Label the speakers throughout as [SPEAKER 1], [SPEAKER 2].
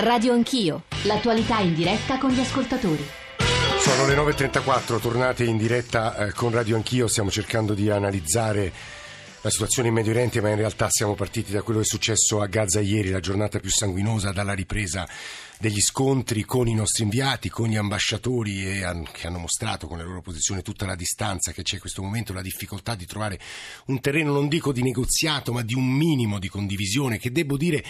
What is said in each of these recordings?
[SPEAKER 1] Radio Anch'io, l'attualità in diretta con gli ascoltatori.
[SPEAKER 2] Sono le 9.34, tornate in diretta eh, con Radio Anch'io, stiamo cercando di analizzare la situazione in Medio Oriente, ma in realtà siamo partiti da quello che è successo a Gaza ieri, la giornata più sanguinosa dalla ripresa degli scontri con i nostri inviati, con gli ambasciatori che hanno mostrato con le loro posizioni tutta la distanza che c'è in questo momento, la difficoltà di trovare un terreno non dico di negoziato, ma di un minimo di condivisione che devo dire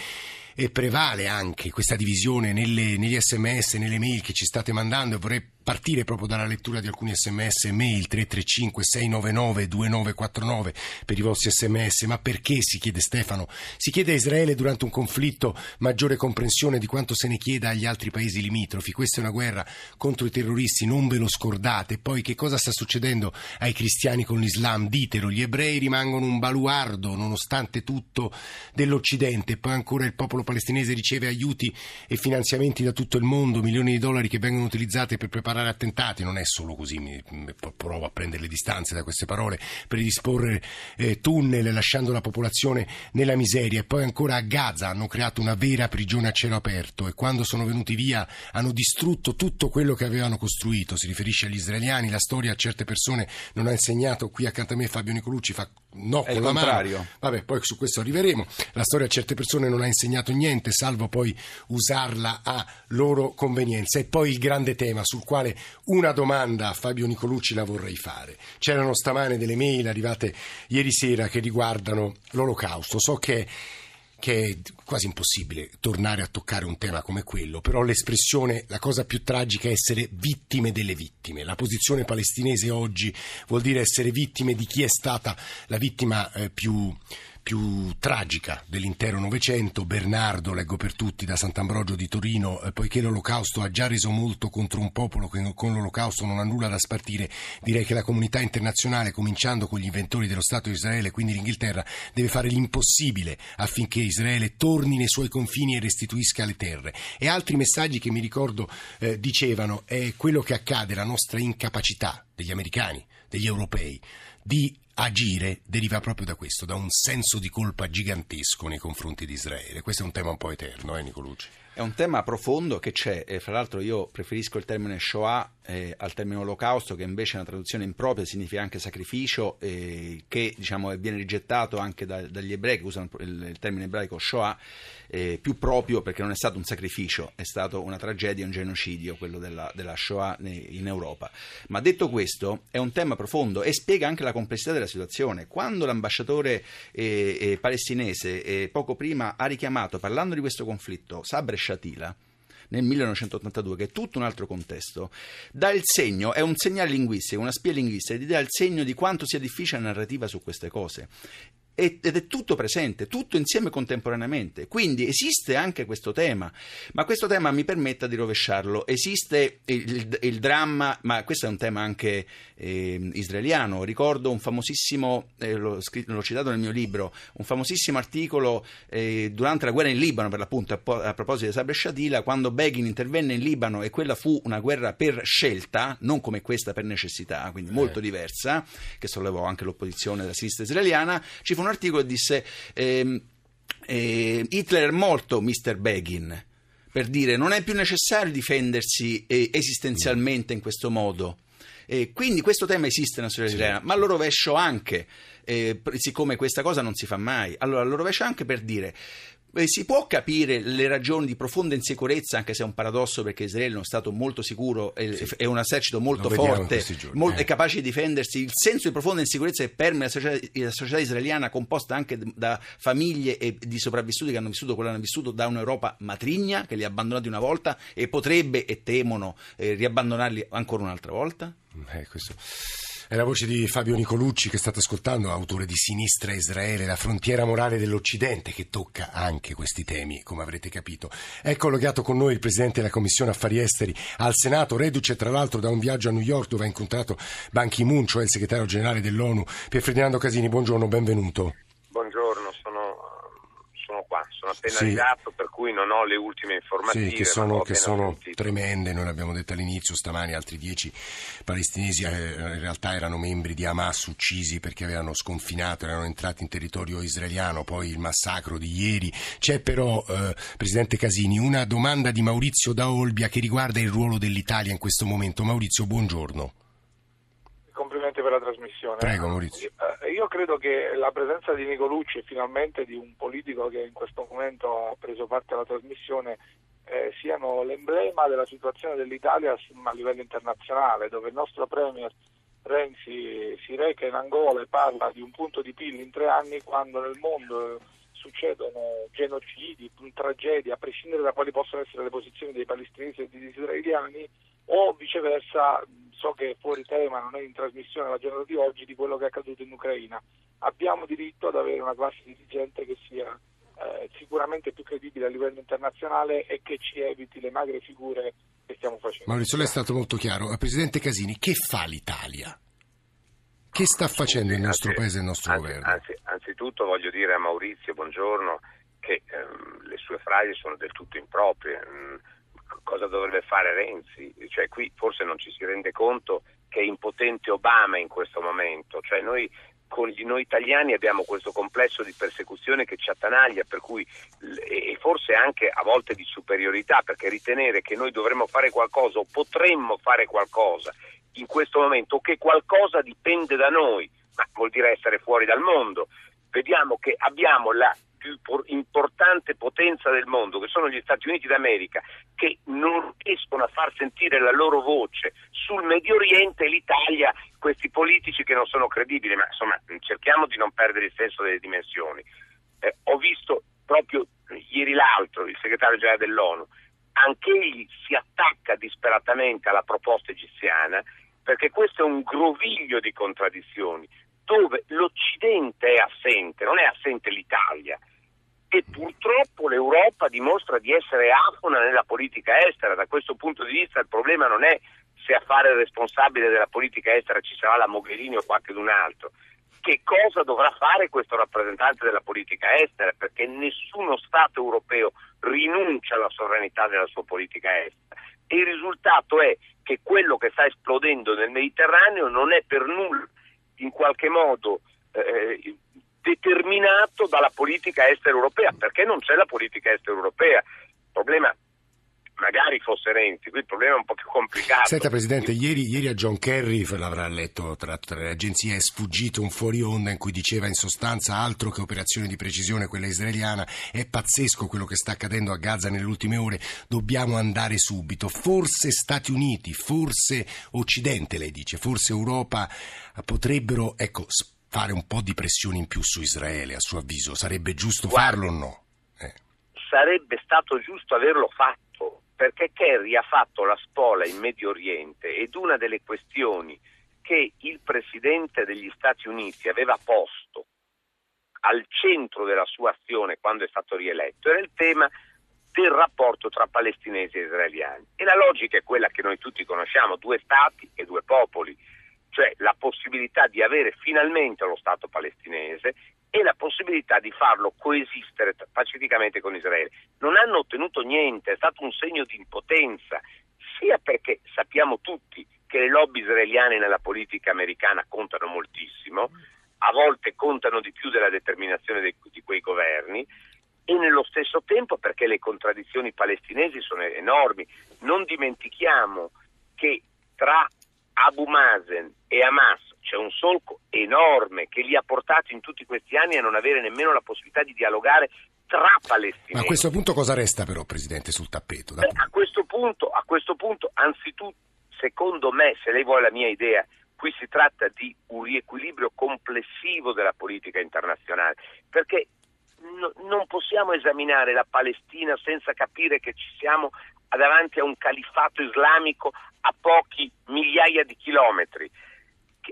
[SPEAKER 2] prevale anche questa divisione nelle, negli sms, nelle mail che ci state mandando. E vorrei partire proprio dalla lettura di alcuni sms e mail 335 699 2949 per i vostri sms ma perché si chiede Stefano? Si chiede a Israele durante un conflitto maggiore comprensione di quanto se ne chieda agli altri paesi limitrofi. Questa è una guerra contro i terroristi non ve lo scordate? Poi che cosa sta succedendo ai cristiani con l'Islam? Ditelo gli ebrei rimangono un baluardo nonostante tutto dell'Occidente. Poi ancora il popolo palestinese riceve aiuti e finanziamenti da tutto il mondo milioni di dollari che vengono utilizzati per preparare preparare attentati, non è solo così, mi, provo a prendere le distanze da queste parole, predisporre eh, tunnel lasciando la popolazione nella miseria. E poi ancora a Gaza hanno creato una vera prigione a cielo aperto e quando sono venuti via hanno distrutto tutto quello che avevano costruito, si riferisce agli israeliani, la storia a certe persone non ha insegnato, qui accanto a me Fabio Nicolucci fa no
[SPEAKER 3] è
[SPEAKER 2] con la
[SPEAKER 3] contrario.
[SPEAKER 2] mano. Vabbè, poi su questo arriveremo. La storia a certe persone non ha insegnato niente, salvo poi usarla a loro convenienza. E poi il grande tema sul quale una domanda a Fabio Nicolucci la vorrei fare. C'erano stamane delle mail arrivate ieri sera che riguardano l'olocausto. So che che è quasi impossibile tornare a toccare un tema come quello, però l'espressione, la cosa più tragica è essere vittime delle vittime. La posizione palestinese oggi vuol dire essere vittime di chi è stata la vittima eh, più più tragica dell'intero Novecento, Bernardo, leggo per tutti, da Sant'Ambrogio di Torino, eh, poiché l'Olocausto ha già reso molto contro un popolo che con l'Olocausto non ha nulla da spartire, direi che la comunità internazionale, cominciando con gli inventori dello Stato di Israele, quindi l'Inghilterra, deve fare l'impossibile affinché Israele torni nei suoi confini e restituisca le terre. E altri messaggi che mi ricordo eh, dicevano è quello che accade, la nostra incapacità degli americani, degli europei, di agire deriva proprio da questo, da un senso di colpa gigantesco nei confronti di Israele. Questo è un tema un po' eterno, eh, Nicolucci?
[SPEAKER 3] È un tema profondo che c'è, e fra l'altro io preferisco il termine Shoah eh, al termine olocausto, che invece è una traduzione impropria, significa anche sacrificio, eh, che diciamo, viene rigettato anche da, dagli ebrei che usano il, il termine ebraico Shoah, eh, più proprio perché non è stato un sacrificio, è stato una tragedia, un genocidio, quello della, della Shoah in Europa. Ma detto questo, è un tema profondo e spiega anche la complessità della situazione. Quando l'ambasciatore eh, eh, palestinese eh, poco prima ha richiamato, parlando di questo conflitto, Sabre Shatila, nel 1982, che è tutto un altro contesto, dà il segno, è un segnale linguistico, una spia linguistica, dà il segno di quanto sia difficile la narrativa su queste cose ed è tutto presente, tutto insieme contemporaneamente. Quindi esiste anche questo tema, ma questo tema mi permetta di rovesciarlo. Esiste il, il, dramma, ma questo è un tema anche eh, israeliano. Ricordo un famosissimo, eh, l'ho, scritto, l'ho, citato nel mio libro, un famosissimo articolo eh, durante la guerra in Libano, per l'appunto, a, a proposito di Sabra Shatila, quando Begin intervenne in Libano e quella fu una guerra per scelta, non come questa per necessità, quindi molto eh. diversa, che sollevò anche l'opposizione della sinistra israeliana, ci fu un articolo che disse ehm, eh, Hitler è morto, Mr. Begin, per dire non è più necessario difendersi eh, esistenzialmente in questo modo. Eh, quindi questo tema esiste nella storia israeliana, ma lo rovescio anche, eh, siccome questa cosa non si fa mai, allora lo rovescio anche per dire si può capire le ragioni di profonda insicurezza, anche se è un paradosso perché Israele è uno Stato molto sicuro, è, sì. è un esercito molto forte, molto, eh. è capace di difendersi. Il senso di profonda insicurezza che permea la società, la società, israeliana, composta anche da famiglie e di sopravvissuti che hanno vissuto quello che hanno vissuto da un'Europa matrigna che li ha abbandonati una volta e potrebbe e temono eh, riabbandonarli ancora un'altra volta?
[SPEAKER 2] Eh, questo è la voce di Fabio Nicolucci che state ascoltando, autore di Sinistra Israele, la frontiera morale dell'Occidente, che tocca anche questi temi, come avrete capito. È collegato con noi il Presidente della Commissione Affari Esteri al Senato, reduce tra l'altro da un viaggio a New York dove ha incontrato Ban Ki-moon, cioè il segretario generale dell'ONU. Pier Ferdinando Casini, buongiorno, benvenuto.
[SPEAKER 4] Sono appena sì. arrivato, per cui non ho le ultime informazioni.
[SPEAKER 2] Sì, che sono, che sono tremende, noi l'abbiamo detto all'inizio, stamani altri dieci palestinesi eh, in realtà erano membri di Hamas uccisi perché avevano sconfinato, erano entrati in territorio israeliano, poi il massacro di ieri. C'è però, eh, Presidente Casini, una domanda di Maurizio da Olbia che riguarda il ruolo dell'Italia in questo momento. Maurizio, buongiorno
[SPEAKER 5] complimenti per la trasmissione.
[SPEAKER 2] Prego Maurizio.
[SPEAKER 5] Eh, io credo che la presenza di Nicolucci e finalmente di un politico che in questo momento ha preso parte alla trasmissione eh, siano l'emblema della situazione dell'Italia a livello internazionale, dove il nostro Premier Renzi si reca in Angola e parla di un punto di PIL in tre anni quando nel mondo succedono genocidi, tragedie, a prescindere da quali possono essere le posizioni dei palestinesi e degli israeliani, o viceversa so che è fuori tema, non è in trasmissione la giornata di oggi, di quello che è accaduto in Ucraina. Abbiamo diritto ad avere una classe dirigente che sia eh, sicuramente più credibile a livello internazionale e che ci eviti le magre figure che stiamo facendo.
[SPEAKER 2] Maurizio, lei è stato molto chiaro. Presidente Casini, che fa l'Italia? Che sta facendo il nostro anzi, paese e il nostro
[SPEAKER 4] anzi,
[SPEAKER 2] governo?
[SPEAKER 4] Anzi, anzitutto voglio dire a Maurizio, buongiorno, che ehm, le sue frasi sono del tutto improprie. Mm, cosa dovrebbe fare Renzi? Cioè, qui forse non ci si rende conto che è impotente Obama in questo momento. Cioè, noi, gli, noi italiani abbiamo questo complesso di persecuzione che ci attanaglia, cui, e forse anche a volte di superiorità, perché ritenere che noi dovremmo fare qualcosa o potremmo fare qualcosa in questo momento, o che qualcosa dipende da noi, ma vuol dire essere fuori dal mondo. Vediamo che abbiamo la più importante potenza del mondo, che sono gli Stati Uniti d'America, che non riescono a far sentire la loro voce sul Medio Oriente e l'Italia, questi politici che non sono credibili, ma insomma cerchiamo di non perdere il senso delle dimensioni. Eh, ho visto proprio ieri l'altro il segretario generale dell'ONU, anche egli si attacca disperatamente alla proposta egiziana perché questo è un groviglio di contraddizioni dove l'Occidente è assente, non è assente l'Italia. E purtroppo l'Europa dimostra di essere afona nella politica estera. Da questo punto di vista il problema non è se a fare il responsabile della politica estera ci sarà la Mogherini o qualcun altro. Che cosa dovrà fare questo rappresentante della politica estera? Perché nessuno Stato europeo rinuncia alla sovranità della sua politica estera. E il risultato è che quello che sta esplodendo nel Mediterraneo non è per nulla in qualche modo eh, determinato dalla politica estera europea, perché non c'è la politica estera europea. Il problema magari fosse Renzi, qui il problema è un po' più complicato.
[SPEAKER 2] Senta Presidente, ieri, ieri a John Kerry, l'avrà letto tra, tra, le agenzie, è sfuggito un fuori onda in cui diceva in sostanza altro che operazione di precisione quella israeliana, è pazzesco quello che sta accadendo a Gaza nelle ultime ore, dobbiamo andare subito, forse Stati Uniti, forse Occidente lei dice, forse Europa potrebbero ecco, fare un po' di pressione in più su Israele a suo avviso, sarebbe giusto farlo o no?
[SPEAKER 4] Eh. Sarebbe stato giusto averlo fatto perché Kerry ha fatto la spola in Medio Oriente ed una delle questioni che il Presidente degli Stati Uniti aveva posto al centro della sua azione quando è stato rieletto era il tema del rapporto tra palestinesi e israeliani. E la logica è quella che noi tutti conosciamo, due stati e due popoli, cioè la possibilità di avere finalmente lo Stato palestinese e la possibilità di farlo coesistere pacificamente con Israele. Non hanno ottenuto niente, è stato un segno di impotenza, sia perché sappiamo tutti che le lobby israeliane nella politica americana contano moltissimo, a volte contano di più della determinazione dei, di quei governi, e nello stesso tempo perché le contraddizioni palestinesi sono enormi. Non dimentichiamo che tra Abu Mazen e Hamas c'è un solco enorme che li ha portati in tutti questi anni a non avere nemmeno la possibilità di dialogare tra palestinesi.
[SPEAKER 2] Ma a questo punto cosa resta però, Presidente, sul tappeto?
[SPEAKER 4] Beh, a, questo punto, a questo punto, anzitutto, secondo me, se lei vuole la mia idea, qui si tratta di un riequilibrio complessivo della politica internazionale, perché no, non possiamo esaminare la Palestina senza capire che ci siamo davanti a un califfato islamico a pochi migliaia di chilometri.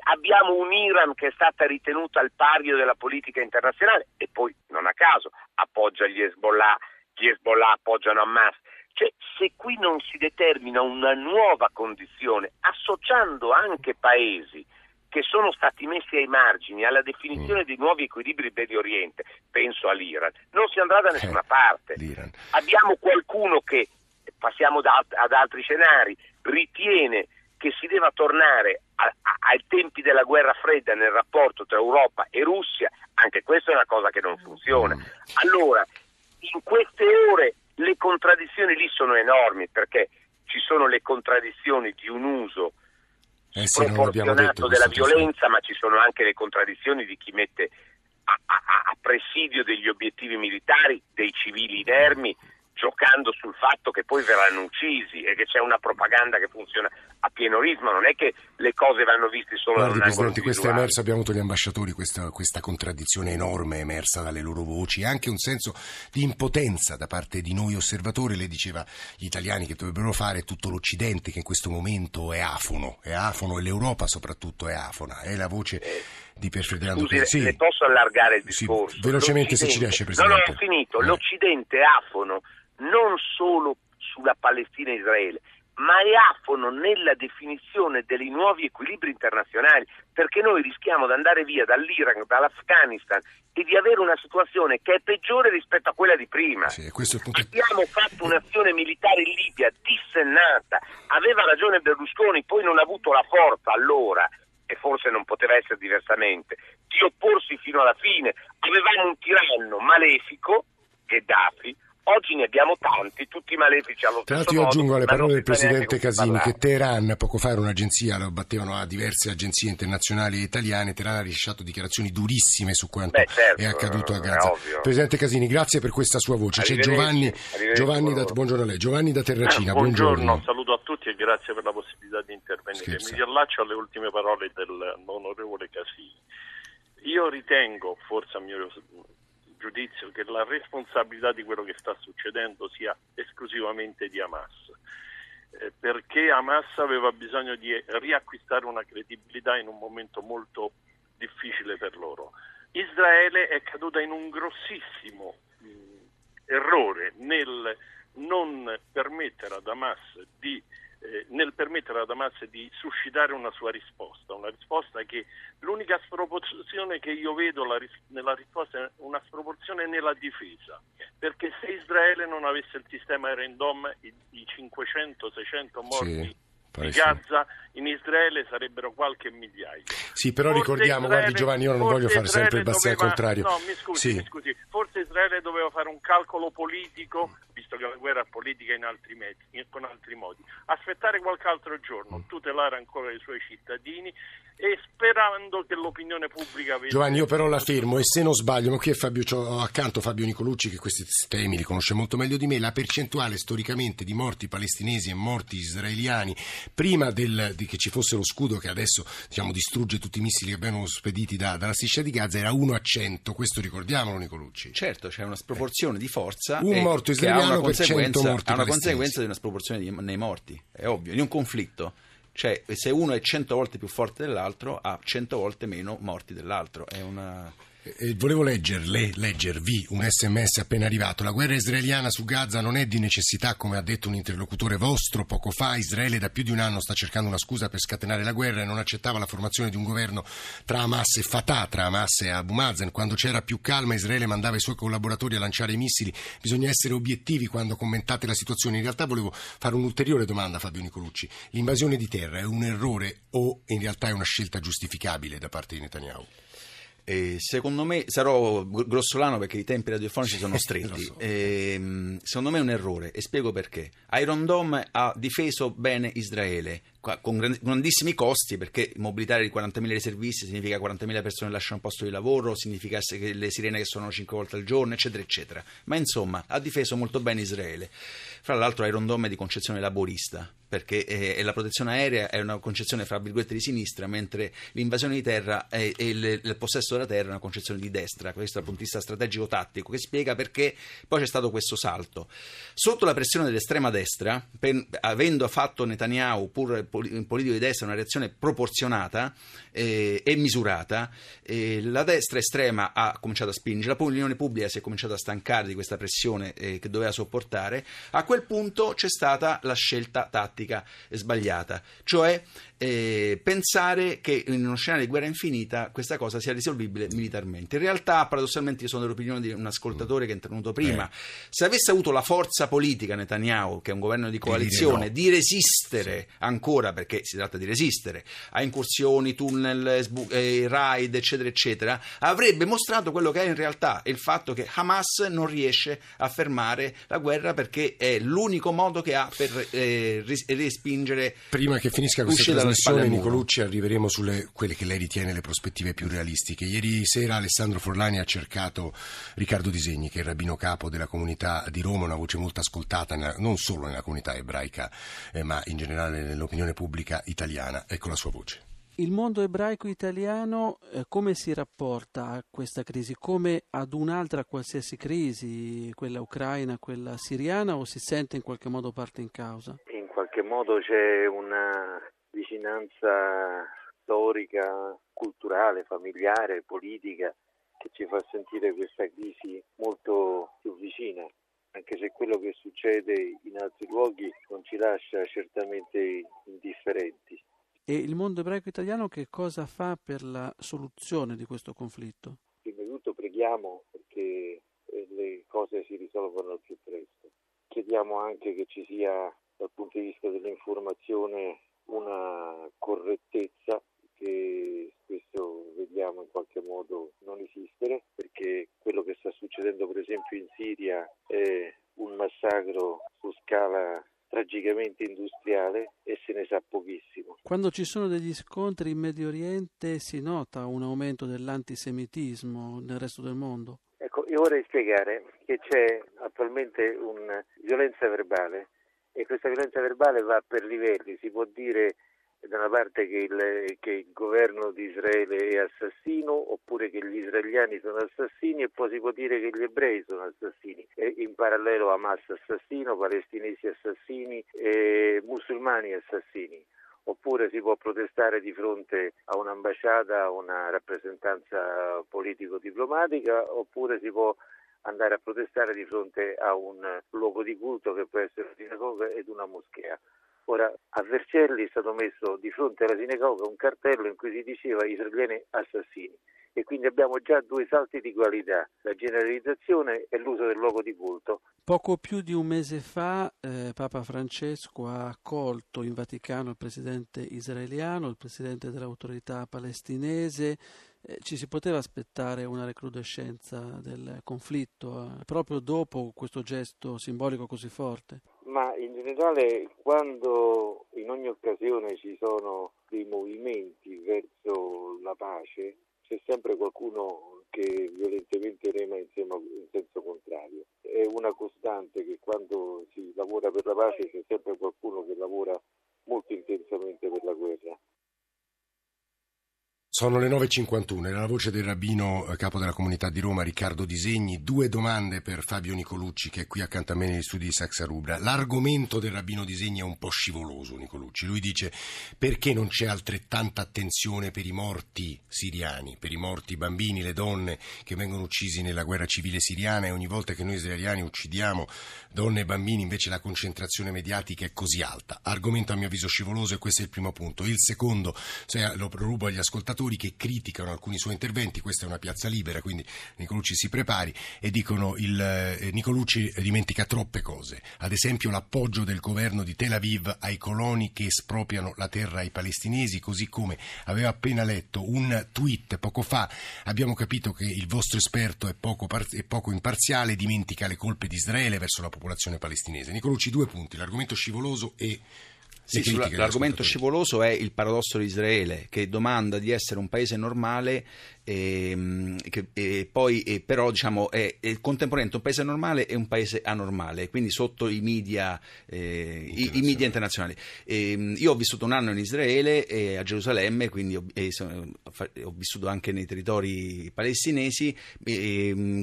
[SPEAKER 4] Abbiamo un Iran che è stata ritenuta al pario della politica internazionale e poi, non a caso, appoggia gli Hezbollah, gli Hezbollah appoggiano Hamas. Cioè, se qui non si determina una nuova condizione, associando anche paesi che sono stati messi ai margini alla definizione dei nuovi equilibri Medio Oriente, penso all'Iran, non si andrà da nessuna
[SPEAKER 2] Eh,
[SPEAKER 4] parte.
[SPEAKER 2] l'Iran.
[SPEAKER 4] Abbiamo qualcuno che, passiamo da- ad altri scenari, ritiene che si deva tornare a- a- ai tempi della guerra fredda nel rapporto tra Europa e Russia, anche questa è una cosa che non funziona. Allora, in queste ore le contraddizioni lì sono enormi perché ci sono le contraddizioni di un uso
[SPEAKER 2] Eh sì, detto
[SPEAKER 4] della violenza, ma ci sono anche le contraddizioni di chi mette a, a- a presidio degli obiettivi militari dei civili inermi, giocando sul fatto che poi verranno uccisi e che c'è una propaganda che funziona a pieno ritmo. Non è che le cose vanno viste solo
[SPEAKER 2] Guardi
[SPEAKER 4] da un
[SPEAKER 2] Presidente, questo è emerso, abbiamo avuto gli ambasciatori, questa, questa contraddizione enorme emersa dalle loro voci, anche un senso di impotenza da parte di noi osservatori, le diceva gli italiani che dovrebbero fare tutto l'Occidente che in questo momento è afono, è afono e l'Europa soprattutto è afona, è la voce di Pier Ferdinando
[SPEAKER 4] Scusi,
[SPEAKER 2] Pezzi.
[SPEAKER 4] le posso allargare il
[SPEAKER 2] Sì,
[SPEAKER 4] discorso?
[SPEAKER 2] velocemente, se ci riesce,
[SPEAKER 4] L'Occidente- No, no,
[SPEAKER 2] Presidente.
[SPEAKER 4] ho finito.
[SPEAKER 2] Eh.
[SPEAKER 4] L'Occidente è afono non solo sulla Palestina e Israele, ma è afono nella definizione dei nuovi equilibri internazionali, perché noi rischiamo di andare via dall'Iran, dall'Afghanistan e di avere una situazione che è peggiore rispetto a quella di prima.
[SPEAKER 2] Sì, è punto.
[SPEAKER 4] Abbiamo fatto un'azione militare in Libia dissennata, aveva ragione Berlusconi, poi non ha avuto la forza allora, e forse non poteva essere diversamente, di opporsi fino alla fine. Avevamo un tiranno malefico, Gheddafi, oggi ne abbiamo tanti, tutti malefici allo
[SPEAKER 2] Tra
[SPEAKER 4] stesso
[SPEAKER 2] l'altro io
[SPEAKER 4] modo.
[SPEAKER 2] aggiungo alle parole del Presidente Casini che. Teheran, poco fa era un'agenzia, lo battevano a diverse agenzie internazionali e italiane, Teheran ha rilasciato dichiarazioni durissime su quanto
[SPEAKER 4] Beh, certo,
[SPEAKER 2] è accaduto a Gaza. Presidente Casini, grazie per questa sua voce. C'è Giovanni, Giovanni da,
[SPEAKER 4] buongiorno
[SPEAKER 2] a lei. Giovanni da Terracina,
[SPEAKER 6] Buongiorno,
[SPEAKER 2] buongiorno.
[SPEAKER 6] saluto a tutti e grazie per la possibilità di intervenire.
[SPEAKER 2] Scherza.
[SPEAKER 6] Mi riallaccio alle ultime parole dell'onorevole Casini. Io ritengo, forse a mio giudizio, che la responsabilità di quello che sta succedendo sia esclusivamente di Hamas. Eh, perché Hamas aveva bisogno di riacquistare una credibilità in un momento molto difficile per loro. Israele è caduta in un grossissimo errore nel non permettere ad Hamas di eh, nel permettere ad Hamas di suscitare una sua risposta, una risposta che l'unica sproporzione che io vedo ris- nella risposta è una sproporzione nella difesa, perché se Israele non avesse il sistema Iron Dome, i, i 500-600 morti di
[SPEAKER 2] parecchi.
[SPEAKER 6] Gaza in Israele sarebbero qualche migliaio.
[SPEAKER 2] Sì, però
[SPEAKER 6] Forse
[SPEAKER 2] ricordiamo,
[SPEAKER 6] Israele-
[SPEAKER 2] guardi Giovanni, io non voglio fare sempre il
[SPEAKER 6] Israele
[SPEAKER 2] bastian
[SPEAKER 6] doveva-
[SPEAKER 2] contrario.
[SPEAKER 6] No, mi scusi,
[SPEAKER 2] Sì.
[SPEAKER 6] mi scusi. Forse Israele doveva fare un calcolo politico, visto che la guerra è politica in altri mezzi, in- con altri modi. Aspettare qualche altro giorno, tutelare ancora i suoi cittadini e sperando che l'opinione pubblica avesse...
[SPEAKER 2] Giovanni, io però la fermo e se non sbaglio, ma qui è Fabio, ho accanto Fabio Nicolucci che questi temi li conosce molto meglio di me, la percentuale storicamente di morti palestinesi e morti israeliani prima del- di che ci fosse lo scudo che adesso diciamo, distrugge tutti i missili che abbiamo spediti da- dalla striscia di Gaza era 1 a 100, questo ricordiamolo Nicolucci.
[SPEAKER 3] Certo, c'è una sproporzione di forza
[SPEAKER 2] Un morto
[SPEAKER 3] ha una
[SPEAKER 2] israeliano per 100
[SPEAKER 3] conseguenza, ha una conseguenza di una sproporzione di- nei morti, è ovvio, in un conflitto. Cioè, se uno è 100 volte più forte dell'altro, ha 100 volte meno morti dell'altro. È una...
[SPEAKER 2] Eh, volevo leggerle, leggervi un sms appena arrivato. La guerra israeliana su Gaza non è di necessità, come ha detto un interlocutore vostro poco fa. Israele da più di un anno sta cercando una scusa per scatenare la guerra e non accettava la formazione di un governo tra Hamas e Fatah, tra Hamas e Abu Mazen. Quando c'era più calma Israele mandava i suoi collaboratori a lanciare i missili. Bisogna essere obiettivi quando commentate la situazione. In realtà volevo fare un'ulteriore domanda, Fabio Nicolucci. L'invasione di terra è un errore o in realtà è una scelta giustificabile da parte di Netanyahu?
[SPEAKER 3] E secondo me sarò gr- grossolano perché i tempi radiofonici sono stretti.
[SPEAKER 2] so.
[SPEAKER 3] Ehm, secondo me è un errore e spiego perché. Iron Dome ha difeso bene Israele con gran- grandissimi costi perché mobilitare di 40.000 riservisti significa 40.000 persone lasciano il posto di lavoro, significa che le sirene che suonano 5 volte al giorno, eccetera, eccetera. Ma insomma ha difeso molto bene Israele. Fra l'altro Iron Dome è di concezione laborista perché eh, la protezione aerea è una concezione fra virgolette di sinistra, mentre l'invasione di terra e, il, possesso della terra è una concezione di destra, questo dal punto di vista strategico-tattico, che spiega perché poi c'è stato questo salto. Sotto la pressione dell'estrema destra, per- avendo fatto Netanyahu, pur poli- politico di destra una reazione proporzionata eh, e misurata, eh, la destra estrema ha cominciato a spingere, l'opinione pubblica si è cominciata a stancare di questa pressione eh, che doveva sopportare, a quel punto c'è stata la scelta tattica sbagliata, cioè eh, pensare che in uno scenario di guerra infinita questa cosa sia risolvibile militarmente. In realtà, paradossalmente, io sono dell'opinione di un ascoltatore che è intervenuto prima.
[SPEAKER 2] Eh.
[SPEAKER 3] Se avesse avuto la forza politica Netanyahu, che è un governo di coalizione,
[SPEAKER 2] no.
[SPEAKER 3] di resistere ancora, perché si tratta di resistere, a incursioni, tunnel, sbu- eh, raid, eccetera, eccetera, avrebbe mostrato quello che è in realtà il fatto che Hamas non riesce a fermare la guerra perché è l'unico modo che ha per eh, ris- respingere
[SPEAKER 2] Prima che finisca questa trasmissione. Nicolucci, arriveremo sulle quelle che lei ritiene le prospettive più realistiche. Ieri sera Alessandro Forlani ha cercato Riccardo Disegni, che è il rabbino capo della comunità di Roma, una voce molto ascoltata non solo nella comunità ebraica, eh, ma in generale nell'opinione pubblica italiana. Ecco la sua voce.
[SPEAKER 7] Il mondo ebraico italiano eh, come si rapporta a questa crisi? Come ad un'altra qualsiasi crisi, quella ucraina, quella siriana, o si sente in qualche modo parte in causa?
[SPEAKER 8] in qualche modo c'è una vicinanza storica, culturale, familiare, politica che ci fa sentire questa crisi molto più vicina, anche se quello che succede in altri luoghi non ci lascia certamente indifferenti.
[SPEAKER 7] E il mondo ebraico italiano che cosa fa per la soluzione di questo conflitto?
[SPEAKER 8] Prima di tutto preghiamo perché eh, le cose si risolvano al più presto. Chiediamo anche che ci sia dal punto di vista dell'informazione una correttezza che spesso vediamo in qualche modo non esistere, perché quello che sta succedendo per esempio in Siria è un massacro su scala tragicamente industriale e se ne sa pochissimo.
[SPEAKER 7] Quando ci sono degli scontri in Medio Oriente si nota un aumento dell'antisemitismo nel resto del mondo?
[SPEAKER 8] Ecco, io vorrei spiegare che c'è attualmente una violenza verbale e questa violenza verbale va per livelli, si può dire da una parte che il, che il governo di Israele è assassino oppure che gli israeliani sono assassini e poi si può dire che gli ebrei sono assassini e in parallelo Hamas assassino, palestinesi assassini e musulmani assassini oppure si può protestare di fronte a un'ambasciata, a una rappresentanza politico-diplomatica, oppure si può andare a protestare di fronte a un luogo di culto che può essere una sinagoga ed una moschea. Ora, a Vercelli è stato messo di fronte alla sinagoga un cartello in cui si diceva israeliani assassini e quindi abbiamo già due salti di qualità, la generalizzazione e l'uso del luogo di culto.
[SPEAKER 7] Poco più di un mese fa eh, Papa Francesco ha accolto in Vaticano il presidente israeliano, il presidente dell'autorità palestinese. Eh, ci si poteva aspettare una recrudescenza del conflitto eh, proprio dopo questo gesto simbolico così forte?
[SPEAKER 8] Generale quando in ogni occasione ci sono dei movimenti verso la pace c'è sempre qualcuno che violentemente rema insieme in senso contrario. È una costante che quando si lavora per la pace c'è sempre qualcuno che lavora molto intensamente per la guerra.
[SPEAKER 2] Sono le 9.51, era la voce del rabbino eh, capo della comunità di Roma Riccardo Disegni. Due domande per Fabio Nicolucci che è qui accanto a me negli studi di Saxa Rubra. L'argomento del rabbino Disegni è un po' scivoloso, Nicolucci. Lui dice perché non c'è altrettanta attenzione per i morti siriani, per i morti bambini, le donne che vengono uccisi nella guerra civile siriana e ogni volta che noi israeliani uccidiamo donne e bambini invece la concentrazione mediatica è così alta. Argomento a mio avviso scivoloso e questo è il primo punto. Il secondo, cioè, lo rubo agli ascoltatori che criticano alcuni suoi interventi, questa è una piazza libera, quindi Nicolucci si prepari, e dicono il eh, Nicolucci dimentica troppe cose, ad esempio l'appoggio del governo di Tel Aviv ai coloni che espropriano la terra ai palestinesi, così come aveva appena letto un tweet poco fa, abbiamo capito che il vostro esperto è poco, par- è poco imparziale, dimentica le colpe di Israele verso la popolazione palestinese. Nicolucci, due punti, l'argomento scivoloso e...
[SPEAKER 3] Sì, sulla- l'argomento scivoloso è il paradosso di Israele che domanda di essere un paese normale e, che, e poi e però diciamo è, è contemporaneamente un paese normale e un paese anormale, quindi sotto i media, eh, i, i, media internazionali. E, io ho vissuto un anno in Israele e a Gerusalemme, quindi ho, ho vissuto anche nei territori palestinesi.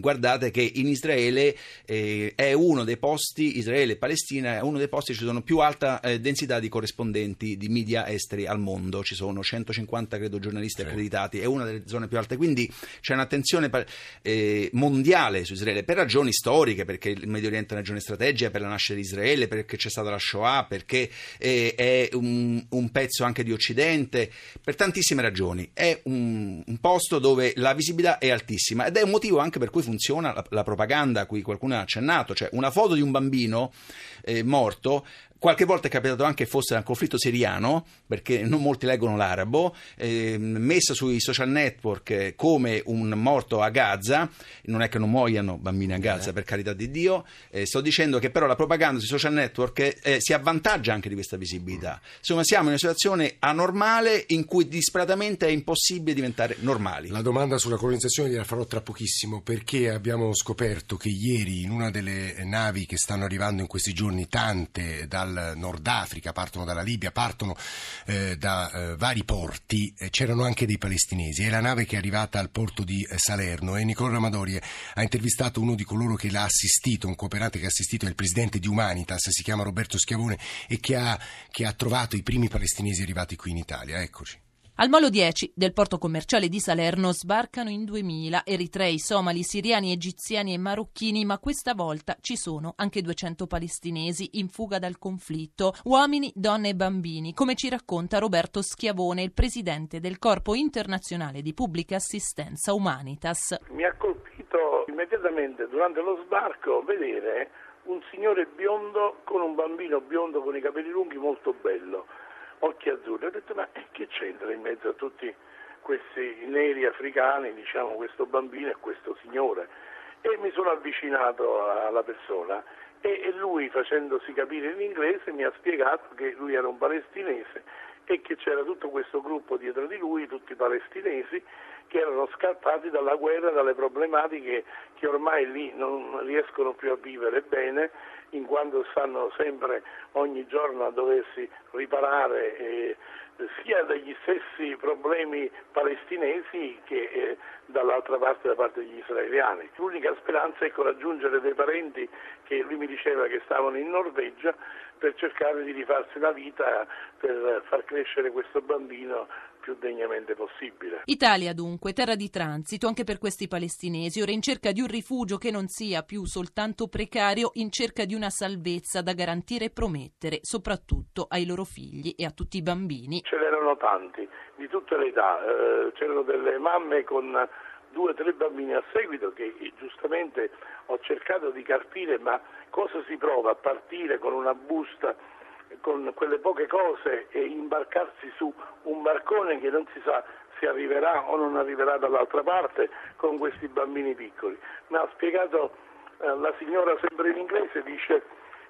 [SPEAKER 3] guardate che in Israele eh, è uno dei posti, Israele e Palestina è uno dei posti ci sono più alta eh, densità di corrispondenti di media esteri al mondo, ci sono 150 credo giornalisti sì. accreditati, è una delle zone più alte parte. Quindi c'è un'attenzione eh, mondiale su Israele per ragioni storiche, perché il Medio Oriente è una ragione strategica per la nascita di Israele, perché c'è stata la Shoah, perché eh, è un, un, pezzo anche di Occidente, per tantissime ragioni. È un, un, posto dove la visibilità è altissima ed è un motivo anche per cui funziona la, la propaganda a cui qualcuno ha accennato, cioè una foto di un bambino eh, morto Qualche volta è capitato anche che fosse un conflitto siriano, perché non molti leggono l'arabo, eh, messa sui social network come un morto a Gaza, non è che non muoiano bambini a Gaza, eh. per carità di Dio, eh, sto dicendo che però la propaganda sui social network eh, si avvantaggia anche di questa visibilità. Insomma, siamo in una situazione anormale in cui disperatamente è impossibile diventare normali.
[SPEAKER 2] La domanda sulla colonizzazione gliela farò tra pochissimo, perché abbiamo scoperto che ieri in una delle navi che stanno arrivando in questi giorni, tante dal Nord Africa, partono dalla Libia, partono eh, da eh, vari porti, eh, c'erano anche dei palestinesi. È la nave che è arrivata al porto di eh, Salerno e Nicola Ramadori ha intervistato uno di coloro che l'ha assistito, un cooperante che ha assistito, è il presidente di Humanitas, si chiama Roberto Schiavone e che ha, che ha trovato i primi palestinesi arrivati qui in Italia. Eccoci.
[SPEAKER 9] Al molo 10 del porto commerciale di Salerno sbarcano in 2000 eritrei, somali, siriani, egiziani e marocchini, ma questa volta ci sono anche 200 palestinesi in fuga dal conflitto, uomini, donne e bambini, come ci racconta Roberto Schiavone, il presidente del Corpo internazionale di pubblica assistenza Humanitas.
[SPEAKER 5] Mi ha colpito immediatamente durante lo sbarco vedere un signore biondo con un bambino biondo con i capelli lunghi molto bello occhi azzurri. Ho detto ma che c'entra in mezzo a tutti questi neri africani, diciamo, questo bambino e questo signore? E mi sono avvicinato alla persona e lui facendosi capire in inglese mi ha spiegato che lui era un palestinese e che c'era tutto questo gruppo dietro di lui, tutti palestinesi, che erano scappati dalla guerra, dalle problematiche che ormai lì non riescono più a vivere bene, in quanto stanno sempre ogni giorno a doversi riparare eh, sia dagli stessi problemi palestinesi che eh, dall'altra parte da parte degli israeliani. L'unica speranza è raggiungere dei parenti che lui mi diceva che stavano in Norvegia per cercare di rifarsi la vita per far crescere questo bambino più degnamente possibile.
[SPEAKER 9] Italia dunque, terra di transito anche per questi palestinesi, ora in cerca di un rifugio che non sia più soltanto precario, in cerca di una salvezza da garantire e promettere, soprattutto ai loro figli e a tutti i bambini.
[SPEAKER 5] Ce n'erano tanti, di tutte le età, eh, c'erano delle mamme con due o tre bambini a seguito che giustamente ho cercato di capire ma cosa si prova a partire con una busta con quelle poche cose e imbarcarsi su un barcone che non si sa se arriverà o non arriverà dall'altra parte con questi bambini piccoli. Mi ha spiegato eh, la signora sempre in inglese, dice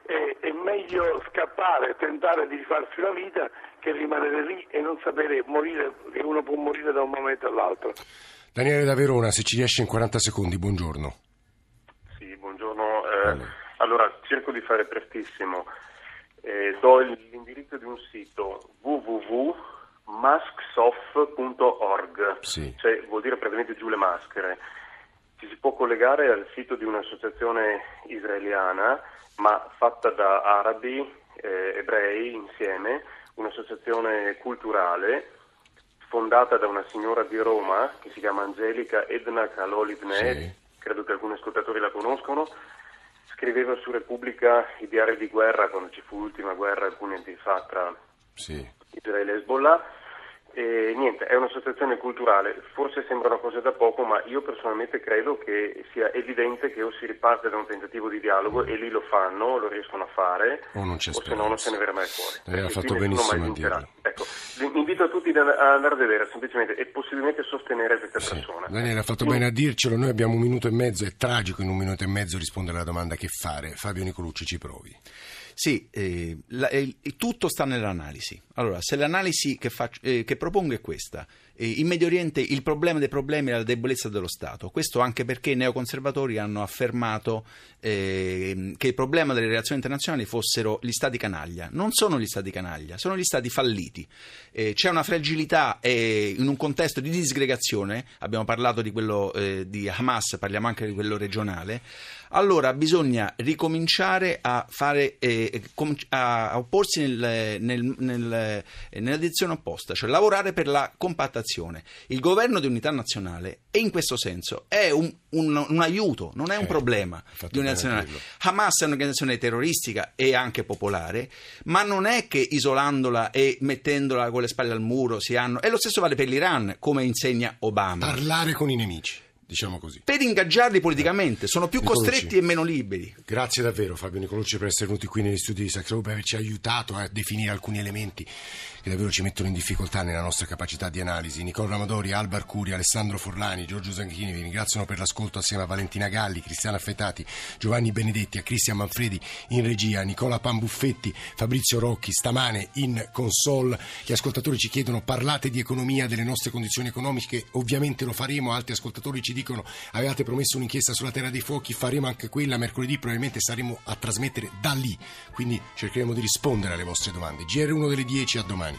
[SPEAKER 5] è, è meglio scappare, tentare di rifarsi la vita che rimanere lì e non sapere morire, che uno può morire da un momento all'altro.
[SPEAKER 2] Daniele da Verona, se ci riesce in 40 secondi, buongiorno.
[SPEAKER 10] Sì, buongiorno. Eh, allora, cerco di fare prestissimo. Eh, do l'indirizzo di un sito www.masksoff.org, sì. cioè vuol dire praticamente giù le maschere. Ci si può collegare al sito di un'associazione israeliana, ma fatta da arabi, eh, ebrei insieme, un'associazione culturale fondata da una signora di Roma che si chiama Angelica Edna Kalolivne, sì. credo che alcuni ascoltatori la conoscono, scriveva su Repubblica i diari di guerra quando ci fu l'ultima guerra alcuni anni fa tra sì. Israele e Hezbollah e niente, è un'associazione culturale, forse sembra una cosa da poco, ma io personalmente credo che sia evidente che o si riparte da un tentativo di dialogo mm. e lì lo fanno, lo riescono a fare,
[SPEAKER 2] o, non c'è
[SPEAKER 10] o se no non se ne verrà mai fuori.
[SPEAKER 2] Lei ha fatto benissimo a dirlo.
[SPEAKER 10] Ecco, invito a tutti ad andare a vedere semplicemente e possibilmente sostenere questa sì. persona.
[SPEAKER 2] Daniele ha fatto bene a dircelo, noi abbiamo un minuto e mezzo, è tragico in un minuto e mezzo rispondere alla domanda che fare. Fabio Nicolucci ci provi.
[SPEAKER 3] Sì, eh, la, eh, tutto sta nell'analisi. Allora, se l'analisi che, faccio, eh, che propongo è questa, in Medio Oriente il problema dei problemi è la debolezza dello Stato. Questo anche perché i neoconservatori hanno affermato eh, che il problema delle relazioni internazionali fossero gli Stati canaglia. Non sono gli Stati canaglia, sono gli Stati falliti. Eh, c'è una fragilità eh, in un contesto di disgregazione, abbiamo parlato di quello eh, di Hamas, parliamo anche di quello regionale allora bisogna ricominciare a, fare, eh, a opporsi nel, nel, nel, nella direzione opposta, cioè lavorare per la compattazione. Il governo di unità nazionale, e in questo senso, è un, un, un aiuto, non è un eh, problema di unità nazionale. Hamas è un'organizzazione terroristica e anche popolare, ma non è che isolandola e mettendola con le spalle al muro si hanno... E lo stesso vale per l'Iran, come insegna Obama.
[SPEAKER 2] Parlare con i nemici diciamo così.
[SPEAKER 3] Per ingaggiarli politicamente, sono più Nicolucci. costretti e meno liberi.
[SPEAKER 2] Grazie davvero Fabio Nicolucci per essere venuti qui negli studi di Sacro per averci aiutato a definire alcuni elementi che davvero ci mettono in difficoltà nella nostra capacità di analisi. Nicola Ramadori, Alba Arcuri, Alessandro Forlani, Giorgio Zanchini vi ringraziano per l'ascolto assieme a Valentina Galli, Cristiana Fetati, Giovanni Benedetti, a Cristian Manfredi in regia, Nicola Pambuffetti, Fabrizio Rocchi, stamane in console. Gli ascoltatori ci chiedono parlate di economia, delle nostre condizioni economiche, ovviamente lo faremo, altri ascoltatori ci dicono avevate promesso un'inchiesta sulla Terra dei Fuochi, faremo anche quella, mercoledì probabilmente saremo a trasmettere da lì, quindi cercheremo di rispondere alle vostre domande. GR1 delle 10 a domani.